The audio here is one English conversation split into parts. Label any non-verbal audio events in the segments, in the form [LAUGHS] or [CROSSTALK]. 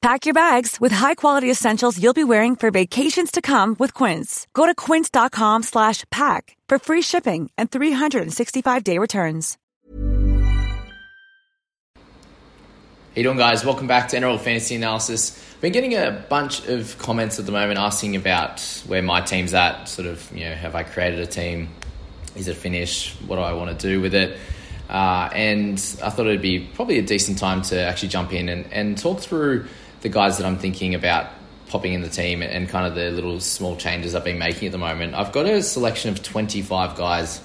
Pack your bags with high-quality essentials you'll be wearing for vacations to come with Quince. Go to quince.com slash pack for free shipping and 365-day returns. Hey, doing, guys? Welcome back to NRL Fantasy Analysis. Been getting a bunch of comments at the moment asking about where my team's at. Sort of, you know, have I created a team? Is it finished? What do I want to do with it? Uh, and I thought it'd be probably a decent time to actually jump in and, and talk through the guys that I'm thinking about popping in the team and, kind of the little small changes I've been making at the moment. I've got a selection of 25 guys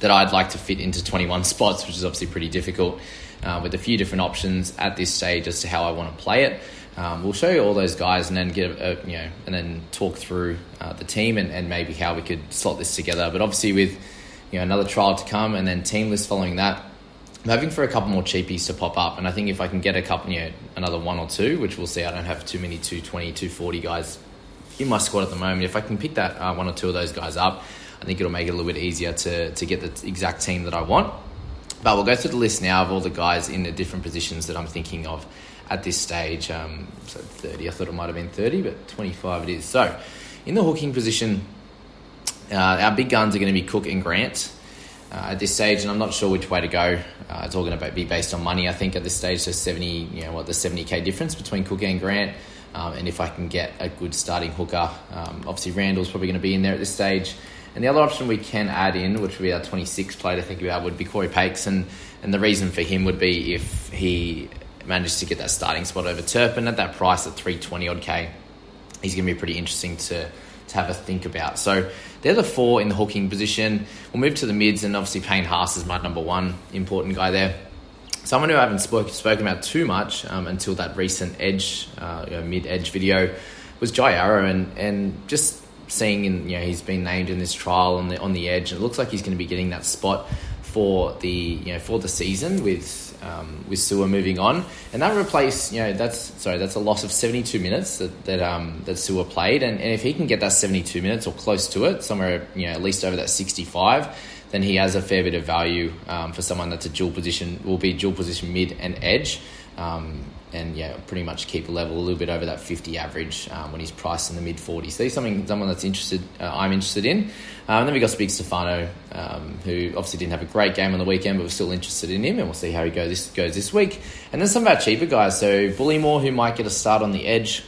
that I'd like to fit into 21 [LAUGHS] spots, which is obviously pretty difficult, uh, with a few different options at this stage as to how I want to play it. Um, we'll show you all those guys and then get a you know and then talk through uh, the team and, and maybe how we could slot this together. But obviously with you know another trial to come and then team list following that, I'm hoping for a couple more cheapies to pop up, and I think if I can get a couple, you know, another one or two, which we'll see, I don't have too many 220, 240 guys in my squad at the moment. If I can pick that uh, one or two of those guys up, I think it'll make it a little bit easier to, to get the exact team that I want. But we'll go through the list now of all the guys in the different positions that I'm thinking of at this stage. Um, so 30, I thought it might have been 30, but 25 it is. So in the hooking position, uh, our big guns are going to be Cook and Grant uh, at this stage, and I'm not sure which way to go. Uh, it's all going to be based on money, I think, at this stage. So 70, you know, what the 70k difference between Cook and Grant, um, and if I can get a good starting hooker, um, obviously Randall's probably going to be in there at this stage. And the other option we can add in, which would be our 26 player to think about, would be Corey Pakes, and and the reason for him would be if he managed to get that starting spot over Turpin at that price at 320 odd k, he's going to be pretty interesting to to have a think about. So they're the four in the hooking position. We'll move to the mids, and obviously Payne Haas is my number one important guy there. Someone who I haven't spoke, spoken about too much um, until that recent edge, uh, you know, mid edge video was Jai Arrow, and, and just seeing in, you know, he's been named in this trial on the on the edge, and it looks like he's going to be getting that spot for the you know for the season with um, with Su'A moving on, and that replace you know that's sorry that's a loss of seventy two minutes that that um, that Su'A played, and, and if he can get that seventy two minutes or close to it, somewhere you know at least over that sixty five, then he has a fair bit of value um, for someone that's a dual position will be dual position mid and edge. Um, and yeah, pretty much keep a level a little bit over that 50 average um, when he's priced in the mid 40s. So he's something someone that's interested. Uh, I'm interested in. Um, then we got Big Stefano, um, who obviously didn't have a great game on the weekend, but we're still interested in him, and we'll see how he goes this goes this week. And then some of our cheaper guys. So Bullemor, who might get a start on the edge.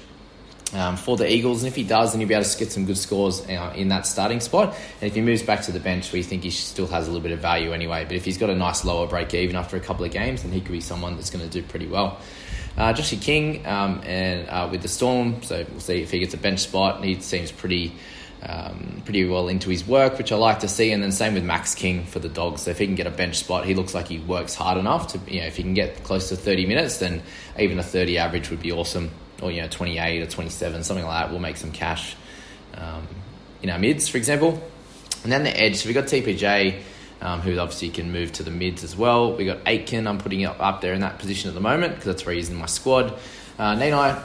Um, for the Eagles, and if he does, then he'll be able to get some good scores uh, in that starting spot. And if he moves back to the bench, we think he still has a little bit of value anyway. But if he's got a nice lower break even after a couple of games, then he could be someone that's going to do pretty well. Uh, King um, and uh, with the Storm, so we'll see if he gets a bench spot. He seems pretty um, pretty well into his work, which I like to see. And then same with Max King for the Dogs. So if he can get a bench spot, he looks like he works hard enough to you know if he can get close to thirty minutes, then even a thirty average would be awesome. Or you know twenty eight or twenty seven, something like that. We'll make some cash um, in our mids, for example. And then the edge. So we got TPJ um, who obviously can move to the mids as well. We got Aitken, I'm putting up, up there in that position at the moment because that's where he's in my squad. Uh,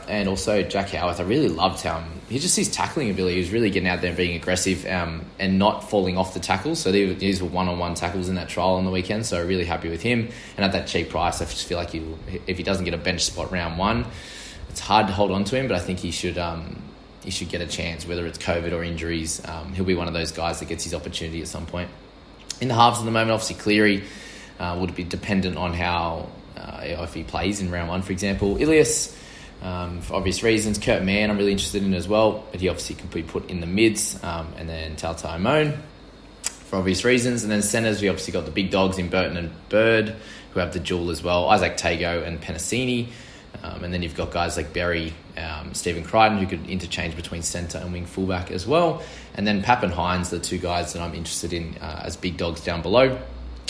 and also Jack Howarth, I really loved how he just his tackling ability. He was really getting out there and being aggressive um, and not falling off the tackles. So these were one on one tackles in that trial on the weekend. So really happy with him. And at that cheap price, I just feel like he, if he doesn't get a bench spot round one, it's hard to hold on to him. But I think he should um, he should get a chance, whether it's COVID or injuries. Um, he'll be one of those guys that gets his opportunity at some point. In the halves at the moment, obviously Cleary uh, would be dependent on how uh, if he plays in round one, for example. Ilias um, for obvious reasons. Kurt Mann, I'm really interested in as well, but he obviously could be put in the mids. Um, and then Talatau Amone for obvious reasons. And then centres, we obviously got the big dogs in Burton and Bird, who have the duel as well. Izack Tago and Penisini. Um, and then you've got guys like Berry, um, Stephen Crichton, who could interchange between centre and wing fullback as well. And then Pap and Hynes, the two guys that I'm interested in uh, as big dogs down below.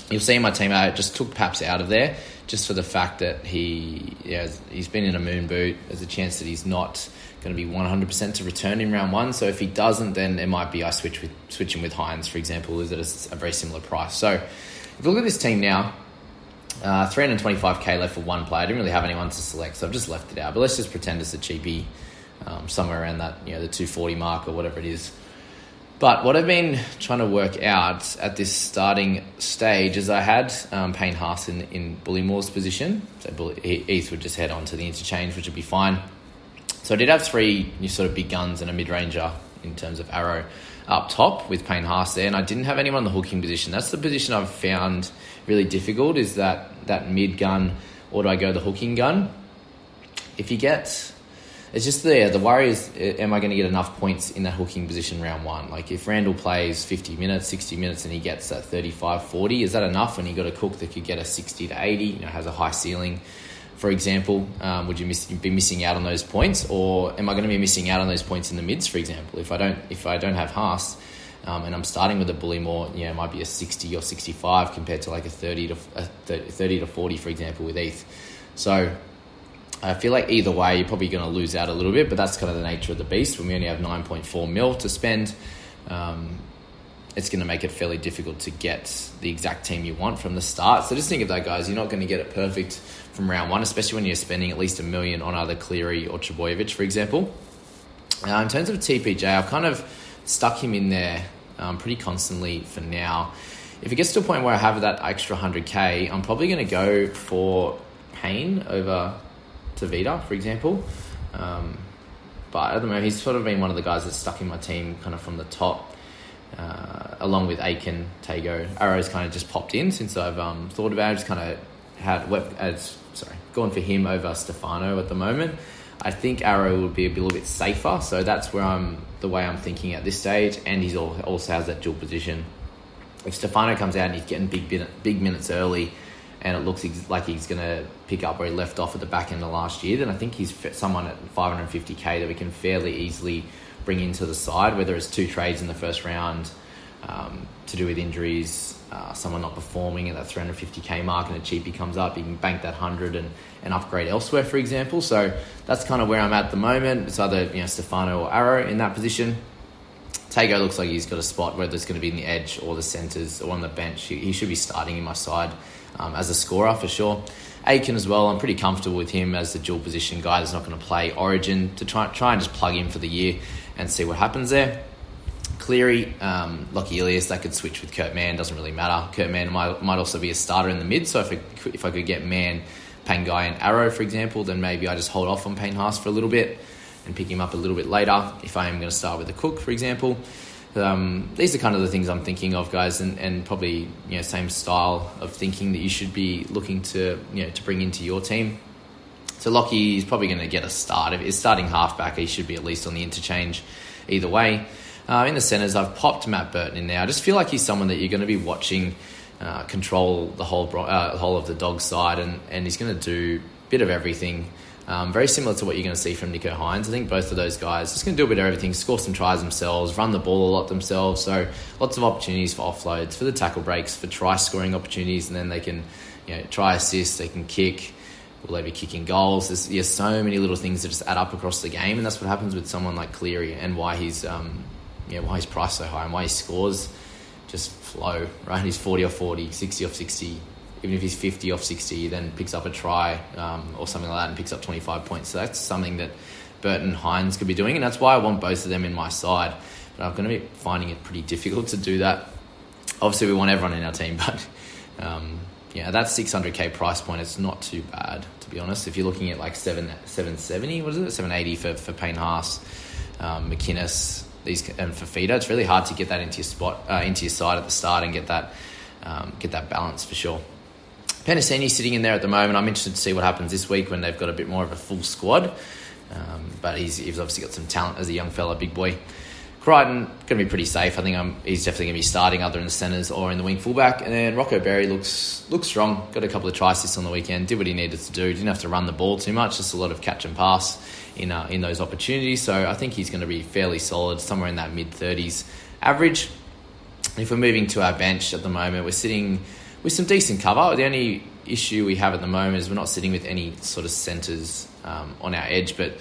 You'll see in my team, I just took Paps out of there just for the fact that he yeah, he's been in a moon boot. There's a chance that he's not going to be 100% to return in round one. So if he doesn't, then it might be I switch with switching with Hynes, for example, is at a, a very similar price. So if you look at this team now, uh, 325k left for one player. I didn't really have anyone to select, so I've just left it out. But let's just pretend it's a cheapie, um, somewhere around that, you know, the 240 mark or whatever it is. But what I've been trying to work out at this starting stage is I had um, Payne Haas in, in Bullymores position. So Heath would just head on to the interchange, which would be fine. So I did have three sort of big guns and a mid ranger in terms of arrow up top with Payne Haas there, and I didn't have anyone in the hooking position. That's the position I've found really difficult is that that mid gun, or do I go the hooking gun? If you get it's just the the worry is, uh, am I going to get enough points in that hooking position round one? Like if Randall plays 50 minutes, 60 minutes, and he gets that 35, 40, is that enough? When you got a cook that could get a 60 to 80, you know, has a high ceiling, for example, um, would you miss, be missing out on those points, or am I going to be missing out on those points in the mids, for example? If I don't, if I don't have Haas, um, and I'm starting with a Bullymore, you know, it might be a 60 or 65 compared to like a 30 to a 30 to 40, for example, with ETH. So I feel like either way, you're probably going to lose out a little bit, but that's kind of the nature of the beast. When we only have 9.4 mil to spend, um, it's going to make it fairly difficult to get the exact team you want from the start. So just think of that, guys. You're not going to get it perfect from round one, especially when you're spending at least a million on either Cleary or Trbojevic, for example. Uh, in terms of TPJ, I've kind of stuck him in there um, pretty constantly for now. If it gets to a point where I have that extra 100k, I'm probably going to go for Payne over Tevita, for example. Um, but at the moment, he's sort of been one of the guys that's stuck in my team kind of from the top, uh, along with Aiken, Tago. Arrow's kind of just popped in since I've um, thought about it. Just kind of had as sorry gone for him over Stefano at the moment. I think Arrow would be a little bit safer, so that's where I'm the way I'm thinking at this stage. And he's also has that dual position. If Stefano comes out and he's getting big big minutes early, and it looks like he's going to pick up where he left off at the back end of last year, then I think he's someone at 550k that we can fairly easily bring into the side, whether it's two trades in the first round um, to do with injuries, uh, someone not performing at that 350k mark, and a cheapie comes up, you can bank that 100 and, and upgrade elsewhere, for example. So that's kind of where I'm at the moment. It's either you know Stefano or Arrow in that position. Tago looks like he's got a spot, whether it's going to be in the edge or the centres or on the bench. He, he should be starting in my side um, as a scorer for sure. Aiken as well, I'm pretty comfortable with him as the dual position guy that's not going to play Origin to try, try and just plug in for the year and see what happens there. Cleary, um, Lockie Ilias, that could switch with Kurt Mann, doesn't really matter. Kurt Mann might, might also be a starter in the mid, so if, it, if I could get Mann, Pangai, and Arrow, for example, then maybe I just hold off on Payne Haas for a little bit and pick him up a little bit later if I am going to start with a Cook, for example. Um, these are kind of the things I'm thinking of, guys, and, and probably you know same style of thinking that you should be looking to you know to bring into your team. So Lockie is probably going to get a start. If he's starting halfback, he should be at least on the interchange either way. Uh, in the centres, I've popped Matt Burton in there. I just feel like he's someone that you're going to be watching uh, control the whole uh, whole of the dog side, and, and he's going to do a bit of everything. Um, very similar to what you're going to see from Nicho Hynes. I think both of those guys just going to do a bit of everything, score some tries themselves, run the ball a lot themselves. So lots of opportunities for offloads, for the tackle breaks, for try scoring opportunities, and then they can you know, try assist, they can kick. Will they be kicking goals? There's, there's so many little things that just add up across the game, and that's what happens with someone like Cleary and why he's um, yeah, why he's priced so high and why he scores just flow, right? He's 40 or 40, 60 or 60, even if he's 50 off 60, he then picks up a try um, or something like that and picks up 25 points. So that's something that Burton Hynes could be doing, and that's why I want both of them in my side. But I'm going to be finding it pretty difficult to do that. Obviously, we want everyone in our team, [LAUGHS] but um, yeah, that 600k price point it's not too bad to be honest. If you're looking at like seven 770, what is it, 780 for for Payne Haas, um, McInnes, these and Fifita, it's really hard to get that into your spot, uh, into your side at the start and get that um, get that balance for sure. Penisini sitting in there at the moment. I'm interested to see what happens this week when they've got a bit more of a full squad. Um, but he's, he's obviously got some talent as a young fella, big boy. Crichton going to be pretty safe. I think I'm, he's definitely going to be starting either in the centres or in the wing fullback. And then Rocco Berry looks looks strong. Got a couple of try assists on the weekend. Did what he needed to do. Didn't have to run the ball too much. Just a lot of catch and pass in uh, in those opportunities. So I think he's going to be fairly solid, somewhere in that mid thirties average. If we're moving to our bench at the moment, we're sitting with some decent cover. The only issue we have at the moment is we're not sitting with any sort of centres um, on our edge, but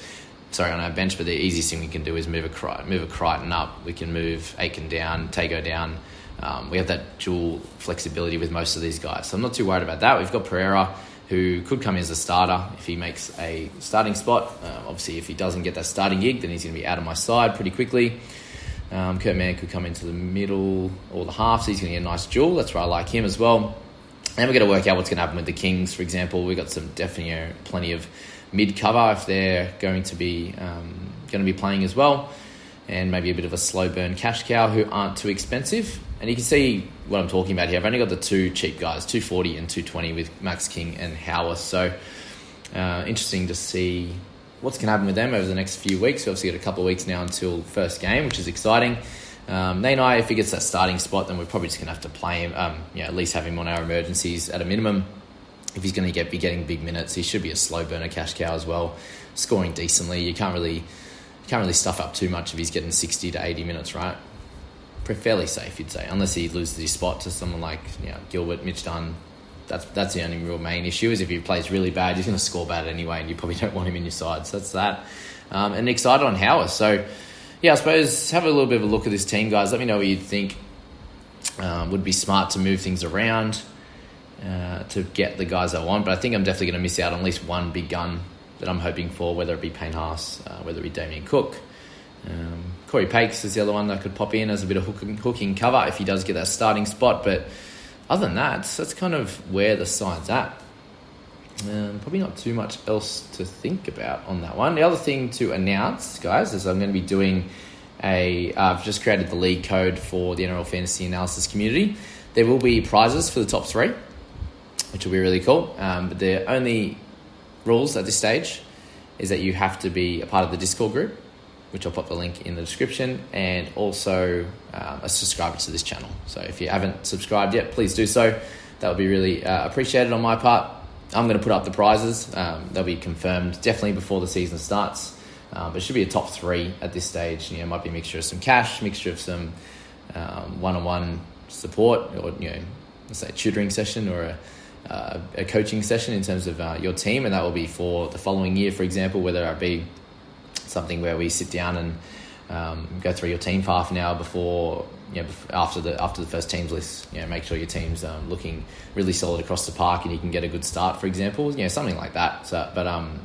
sorry, on our bench, but the easiest thing we can do is move a move a Crichton up. We can move Aiken down, Tago down. Um, we have that dual flexibility with most of these guys, so I'm not too worried about that. We've got Pereira, who could come in as a starter if he makes a starting spot. Um, obviously, if he doesn't get that starting gig, then he's going to be out of my side pretty quickly. Um, Kurt Mann could come into the middle or the half, so he's going to get a nice duel. That's why I like him as well. And we're going to work out what's going to happen with the Kings, for example. We've got some definitely plenty of mid cover if they're going to be um, going to be playing as well, and maybe a bit of a slow burn cash cow who aren't too expensive. And you can see what I'm talking about here. I've only got the two cheap guys, 240 and 220 with Max King and Howarth. So uh, interesting to see what's going to happen with them over the next few weeks. We obviously got a couple of weeks now until first game, which is exciting. Um, I, if he gets that starting spot, then we're probably just going to have to play him, um, you know, at least have him on our emergencies at a minimum if he's going to get be getting big minutes, he should be a slow burner cash cow as well, scoring decently. You can't really you can't really stuff up too much if he's getting sixty to eighty minutes, right? Fairly safe, you'd say, unless he loses his spot to someone like you know, Gilbert, Mitch Dunn. That's that's the only real main issue is if he plays really bad, he's going to score bad anyway, and you probably [LAUGHS] don't want him in your side. So that's that. Um, and excited on Howarth. So yeah, I suppose have a little bit of a look at this team, guys. Let me know what you think. Um, would be smart to move things around. Uh, to get the guys I want. But I think I'm definitely going to miss out on at least one big gun that I'm hoping for, whether it be Payne Haas, uh, whether it be Damien Cook. Um, Corey Pakes is the other one that could pop in as a bit of hooking, hooking cover if he does get that starting spot. But other than that, that's kind of where the side's at. Um, probably not too much else to think about on that one. The other thing to announce, guys, is I'm going to be doing a. have just created the league code for the NRL Fantasy Analysis community. There will be prizes for the top three which will be really cool. Um, but the only rules at this stage is that you have to be a part of the Discord group, which I'll put the link in the description, and also um, a subscriber to this channel. So if you haven't subscribed yet, please do so. That would be really uh, appreciated on my part. I'm going to put up the prizes. Um, they'll be confirmed definitely before the season starts. Um, but it should be a top three at this stage. You know, it might be a mixture of some cash, mixture of some um, one-on-one support, or you know, let's say tutoring session or a uh, a coaching session in terms of uh, your team, and that will be for the following year, for example, whether it be something where we sit down and um, go through your team for half an hour before, you know, after the after the first teams list. You know, make sure your team's um, looking really solid across the park, and you can get a good start, for example. You know, something like that. So, but um,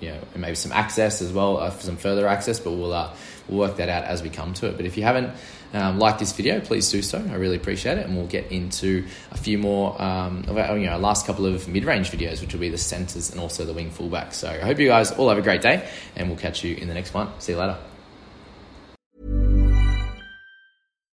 you know, maybe some access as well, uh, some further access, but we'll uh, we'll work that out as we come to it. But if you haven't um, like this video, please do so. I really appreciate it. And we'll get into a few more um, of our, you know, last couple of mid range videos, which will be the centers and also the wing fullback. So I hope you guys all have a great day, and we'll catch you in the next one. See you later.